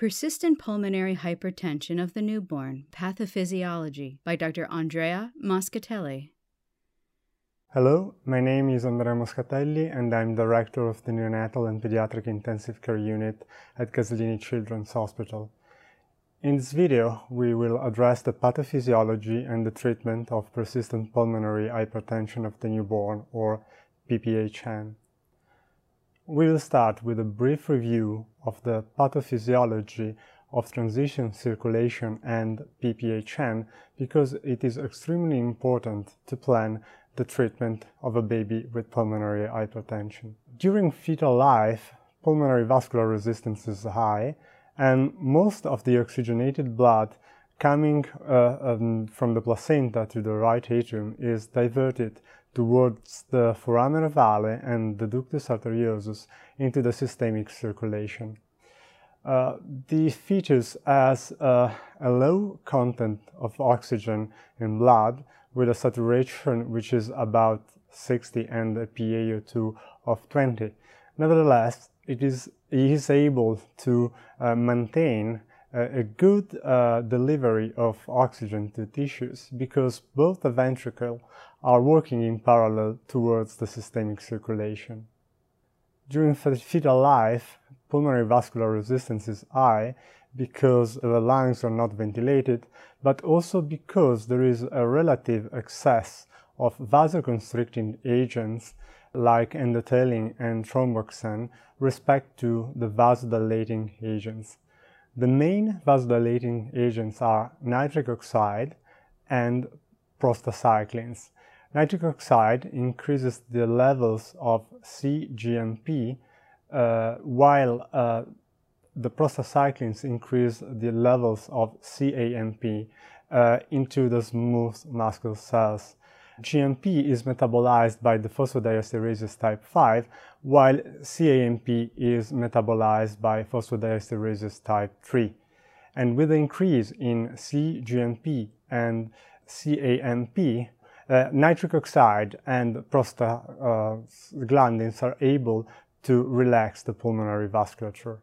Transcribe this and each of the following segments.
Persistent Pulmonary Hypertension of the Newborn Pathophysiology by Dr. Andrea Moscatelli. Hello, my name is Andrea Moscatelli and I'm Director of the Neonatal and Pediatric Intensive Care Unit at Gaslini Children's Hospital. In this video, we will address the pathophysiology and the treatment of persistent pulmonary hypertension of the newborn, or PPHN. We will start with a brief review of the pathophysiology of transition circulation and PPHN because it is extremely important to plan the treatment of a baby with pulmonary hypertension. During fetal life, pulmonary vascular resistance is high and most of the oxygenated blood coming uh, um, from the placenta to the right atrium is diverted towards the foramen ovale and the ductus arteriosus into the systemic circulation. Uh, the features as uh, a low content of oxygen in blood with a saturation which is about 60 and a PaO2 of 20. Nevertheless, it is, it is able to uh, maintain a good uh, delivery of oxygen to tissues because both the ventricle are working in parallel towards the systemic circulation. During fetal life, pulmonary vascular resistance is high because the lungs are not ventilated, but also because there is a relative excess of vasoconstricting agents like endothelin and thromboxane respect to the vasodilating agents. The main vasodilating agents are nitric oxide and prostacyclins. Nitric oxide increases the levels of cGMP uh, while uh, the prostacyclins increase the levels of CAMP uh, into the smooth muscle cells. GMP is metabolized by the phosphodiesterase type 5, while CAMP is metabolized by phosphodiesterase type 3. And with the increase in cGMP and CAMP, uh, nitric oxide and prostaglandins are able to relax the pulmonary vasculature.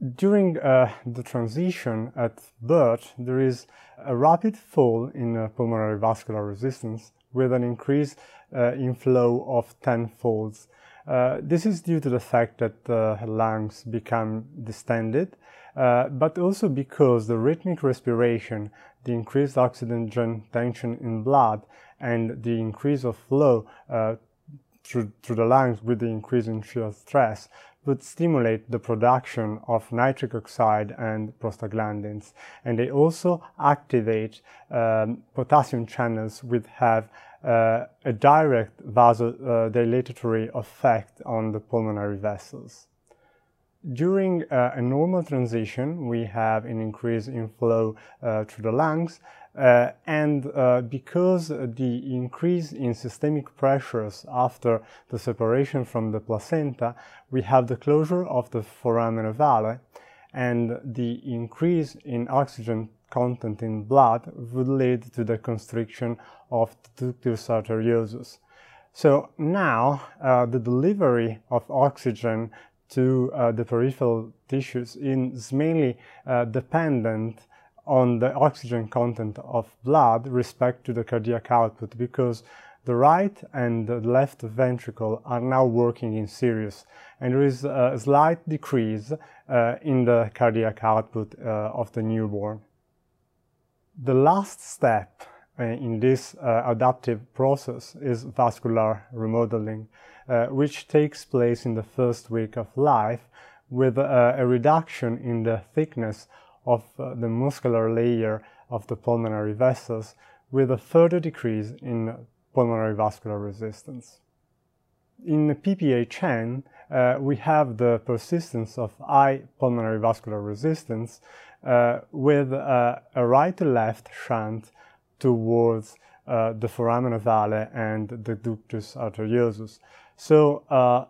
During uh, the transition at birth, there is a rapid fall in uh, pulmonary vascular resistance with an increase uh, in flow of 10 folds. Uh, this is due to the fact that the lungs become distended, uh, but also because the rhythmic respiration the increased oxygen tension in blood and the increase of flow uh, through, through the lungs with the increase in shear stress would stimulate the production of nitric oxide and prostaglandins. And they also activate um, potassium channels which have uh, a direct vasodilatory effect on the pulmonary vessels. During uh, a normal transition, we have an increase in flow uh, through the lungs, uh, and uh, because the increase in systemic pressures after the separation from the placenta, we have the closure of the foramen ovale, and the increase in oxygen content in blood would lead to the constriction of the ductus arteriosus. So now uh, the delivery of oxygen to uh, the peripheral tissues is mainly uh, dependent on the oxygen content of blood respect to the cardiac output because the right and the left ventricle are now working in series and there is a slight decrease uh, in the cardiac output uh, of the newborn. The last step uh, in this uh, adaptive process is vascular remodeling uh, which takes place in the first week of life with uh, a reduction in the thickness of uh, the muscular layer of the pulmonary vessels with a further decrease in pulmonary vascular resistance. In the PPHN, uh, we have the persistence of high pulmonary vascular resistance uh, with uh, a right to left shunt towards uh, the foramen ovale and the ductus arteriosus. So uh,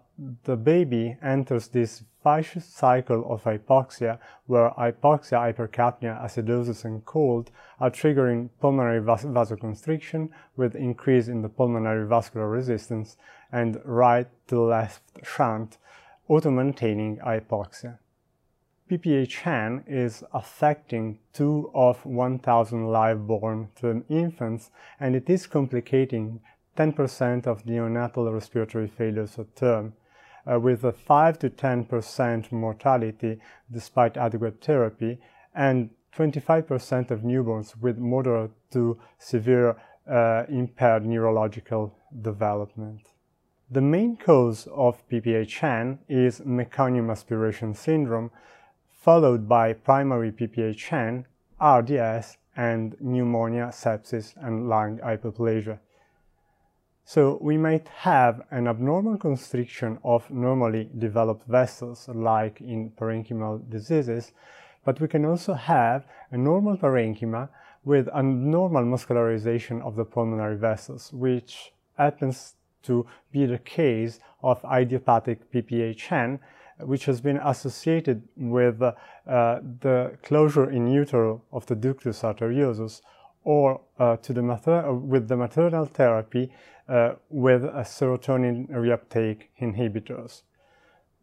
the baby enters this vicious cycle of hypoxia where hypoxia, hypercapnia, acidosis, and cold are triggering pulmonary vas vasoconstriction with increase in the pulmonary vascular resistance and right to left shunt, auto-maintaining hypoxia. PPHN is affecting 2 of 1,000 live-born term infants and it is complicating 10% of neonatal respiratory failures at term, uh, with a 5 to 10% mortality despite adequate therapy and 25% of newborns with moderate to severe uh, impaired neurological development. The main cause of PPHN is meconium aspiration syndrome, followed by primary PPHN, RDS, and pneumonia, sepsis, and lung hypoplasia. So we might have an abnormal constriction of normally developed vessels, like in parenchymal diseases, but we can also have a normal parenchyma with a normal muscularization of the pulmonary vessels, which happens to be the case of idiopathic PPHN, which has been associated with uh, the closure in utero of the ductus arteriosus or uh, to the mater- with the maternal therapy uh, with serotonin reuptake inhibitors.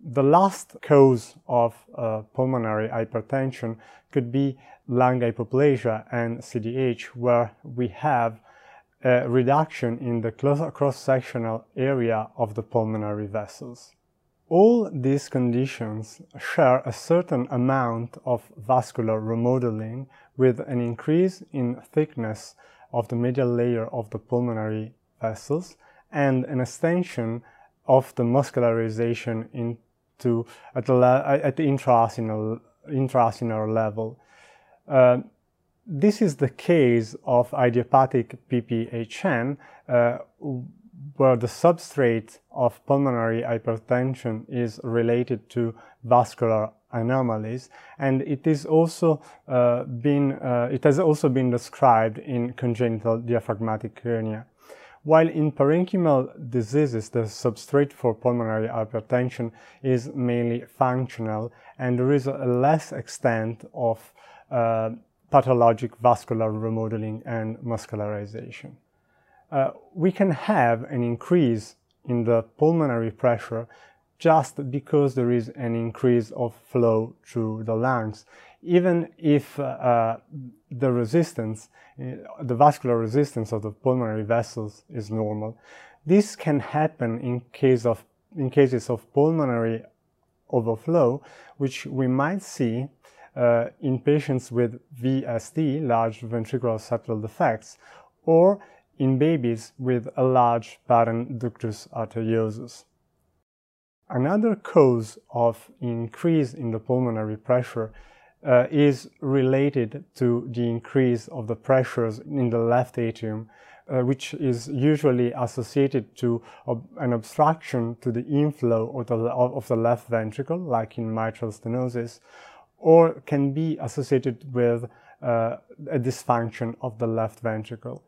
The last cause of uh, pulmonary hypertension could be lung hypoplasia and CDH, where we have a reduction in the cross-sectional area of the pulmonary vessels. All these conditions share a certain amount of vascular remodeling with an increase in thickness of the medial layer of the pulmonary vessels and an extension of the muscularization into at the, at the level. Uh, this is the case of idiopathic PPHN, uh, where the substrate of pulmonary hypertension is related to vascular anomalies, and it is also uh, been uh, it has also been described in congenital diaphragmatic hernia. While in parenchymal diseases, the substrate for pulmonary hypertension is mainly functional, and there is a less extent of uh, pathologic vascular remodeling and muscularization. Uh, we can have an increase in the pulmonary pressure just because there is an increase of flow through the lungs, even if uh, the resistance, uh, the vascular resistance of the pulmonary vessels is normal. This can happen in case of in cases of pulmonary overflow, which we might see uh, in patients with VSD, large ventricular septal defects, or in babies with a large patent ductus arteriosus. Another cause of increase in the pulmonary pressure uh, is related to the increase of the pressures in the left atrium, uh, which is usually associated to ob- an obstruction to the inflow of the, of the left ventricle, like in mitral stenosis, or can be associated with uh, a dysfunction of the left ventricle.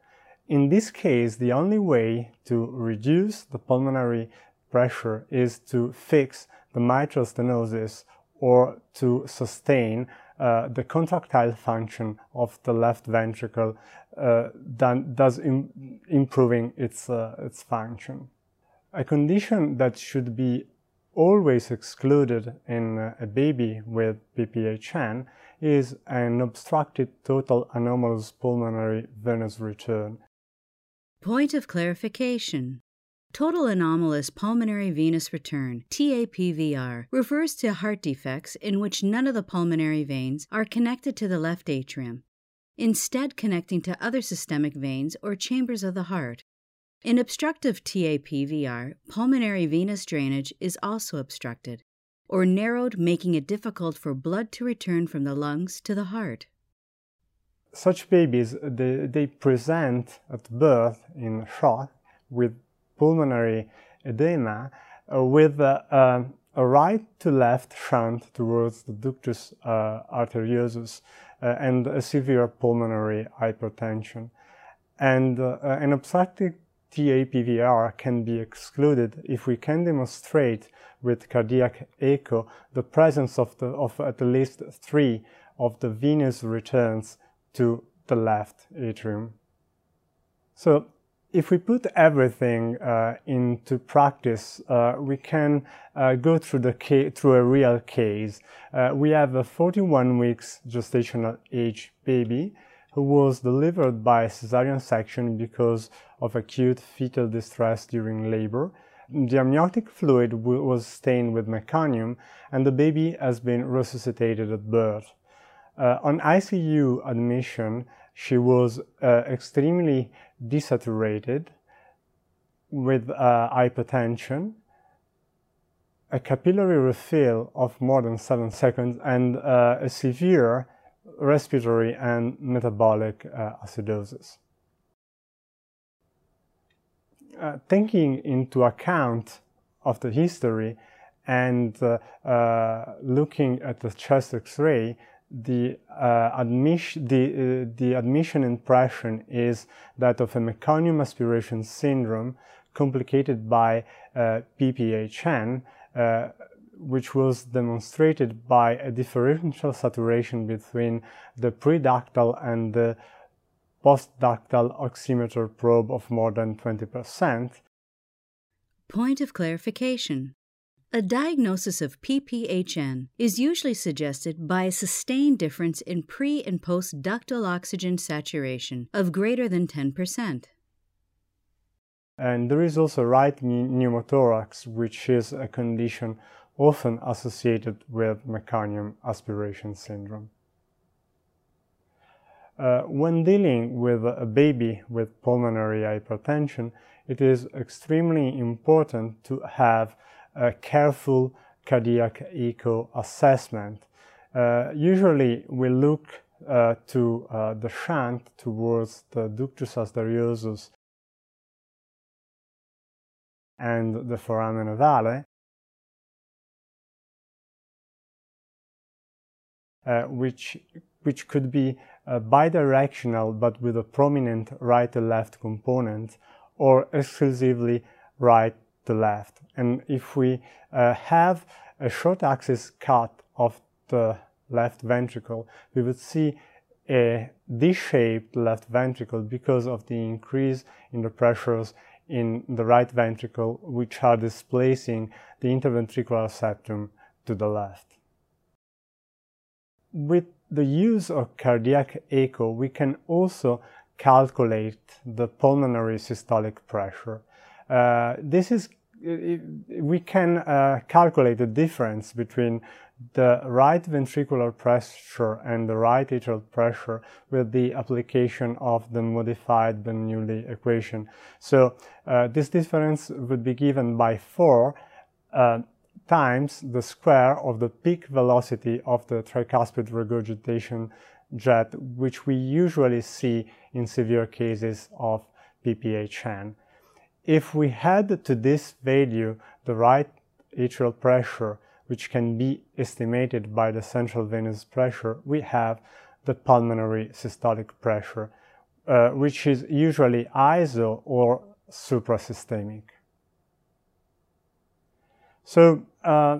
In this case, the only way to reduce the pulmonary pressure is to fix the mitral stenosis or to sustain uh, the contractile function of the left ventricle, uh, thus Im- improving its, uh, its function. A condition that should be always excluded in a baby with PPHN is an obstructed total anomalous pulmonary venous return. Point of clarification. Total anomalous pulmonary venous return, TAPVR, refers to heart defects in which none of the pulmonary veins are connected to the left atrium, instead, connecting to other systemic veins or chambers of the heart. In obstructive TAPVR, pulmonary venous drainage is also obstructed or narrowed, making it difficult for blood to return from the lungs to the heart. Such babies, they, they present at birth in shock with pulmonary edema uh, with uh, a right to left shunt towards the ductus uh, arteriosus uh, and a severe pulmonary hypertension. And an obstructive TAPVR can be excluded if we can demonstrate with cardiac echo the presence of, the, of at least three of the venous returns to the left atrium. So if we put everything uh, into practice, uh, we can uh, go through the through a real case. Uh, we have a 41 weeks gestational age baby who was delivered by cesarean section because of acute fetal distress during labor. The amniotic fluid was stained with meconium, and the baby has been resuscitated at birth. Uh, on ICU admission, she was uh, extremely desaturated with uh, hypertension, a capillary refill of more than seven seconds, and uh, a severe respiratory and metabolic uh, acidosis. Uh, taking into account of the history and uh, looking at the chest X-ray, the, uh, admission, the, uh, the admission impression is that of a meconium aspiration syndrome complicated by uh, PPHN, uh, which was demonstrated by a differential saturation between the preductal and the postductal oximeter probe of more than 20%. Point of clarification. A diagnosis of PPHN is usually suggested by a sustained difference in pre and post ductal oxygen saturation of greater than 10%. And there is also right pneumothorax, which is a condition often associated with meconium aspiration syndrome. Uh, when dealing with a baby with pulmonary hypertension, it is extremely important to have a careful cardiac echo assessment. Uh, usually we look uh, to uh, the shunt towards the ductus arteriosus and the foramen ovale, uh, which, which could be uh, bidirectional but with a prominent right to left component or exclusively right to left. And if we uh, have a short axis cut of the left ventricle, we would see a D-shaped left ventricle because of the increase in the pressures in the right ventricle, which are displacing the interventricular septum to the left. With the use of cardiac echo, we can also calculate the pulmonary systolic pressure. Uh, this is we can uh, calculate the difference between the right ventricular pressure and the right atrial pressure with the application of the modified Bernoulli equation. So uh, this difference would be given by 4 uh, times the square of the peak velocity of the tricuspid regurgitation jet, which we usually see in severe cases of PPHN. If we add to this value the right atrial pressure, which can be estimated by the central venous pressure, we have the pulmonary systolic pressure, uh, which is usually iso or suprasystemic. So uh,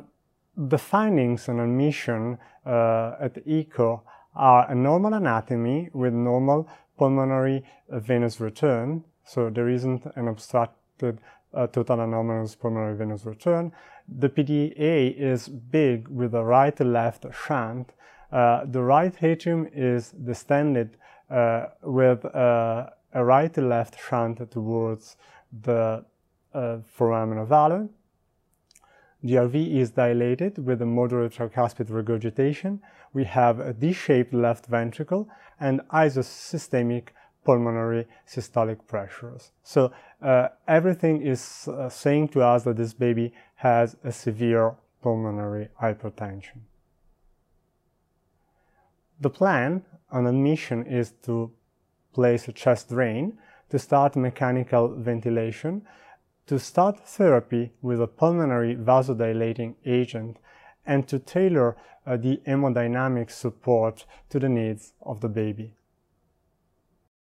the findings on admission uh, at echo are a normal anatomy with normal pulmonary venous return, so there isn't an obstruct uh, total anomalous pulmonary venous return. The PDA is big with a right-left shunt. Uh, the right atrium is distended uh, with uh, a right-left shunt towards the uh, foramen ovale. The RV is dilated with a moderate tricuspid regurgitation. We have a D-shaped left ventricle and isosystemic pulmonary systolic pressures. So uh, everything is uh, saying to us that this baby has a severe pulmonary hypertension. The plan on admission is to place a chest drain, to start mechanical ventilation, to start therapy with a pulmonary vasodilating agent and to tailor uh, the hemodynamic support to the needs of the baby.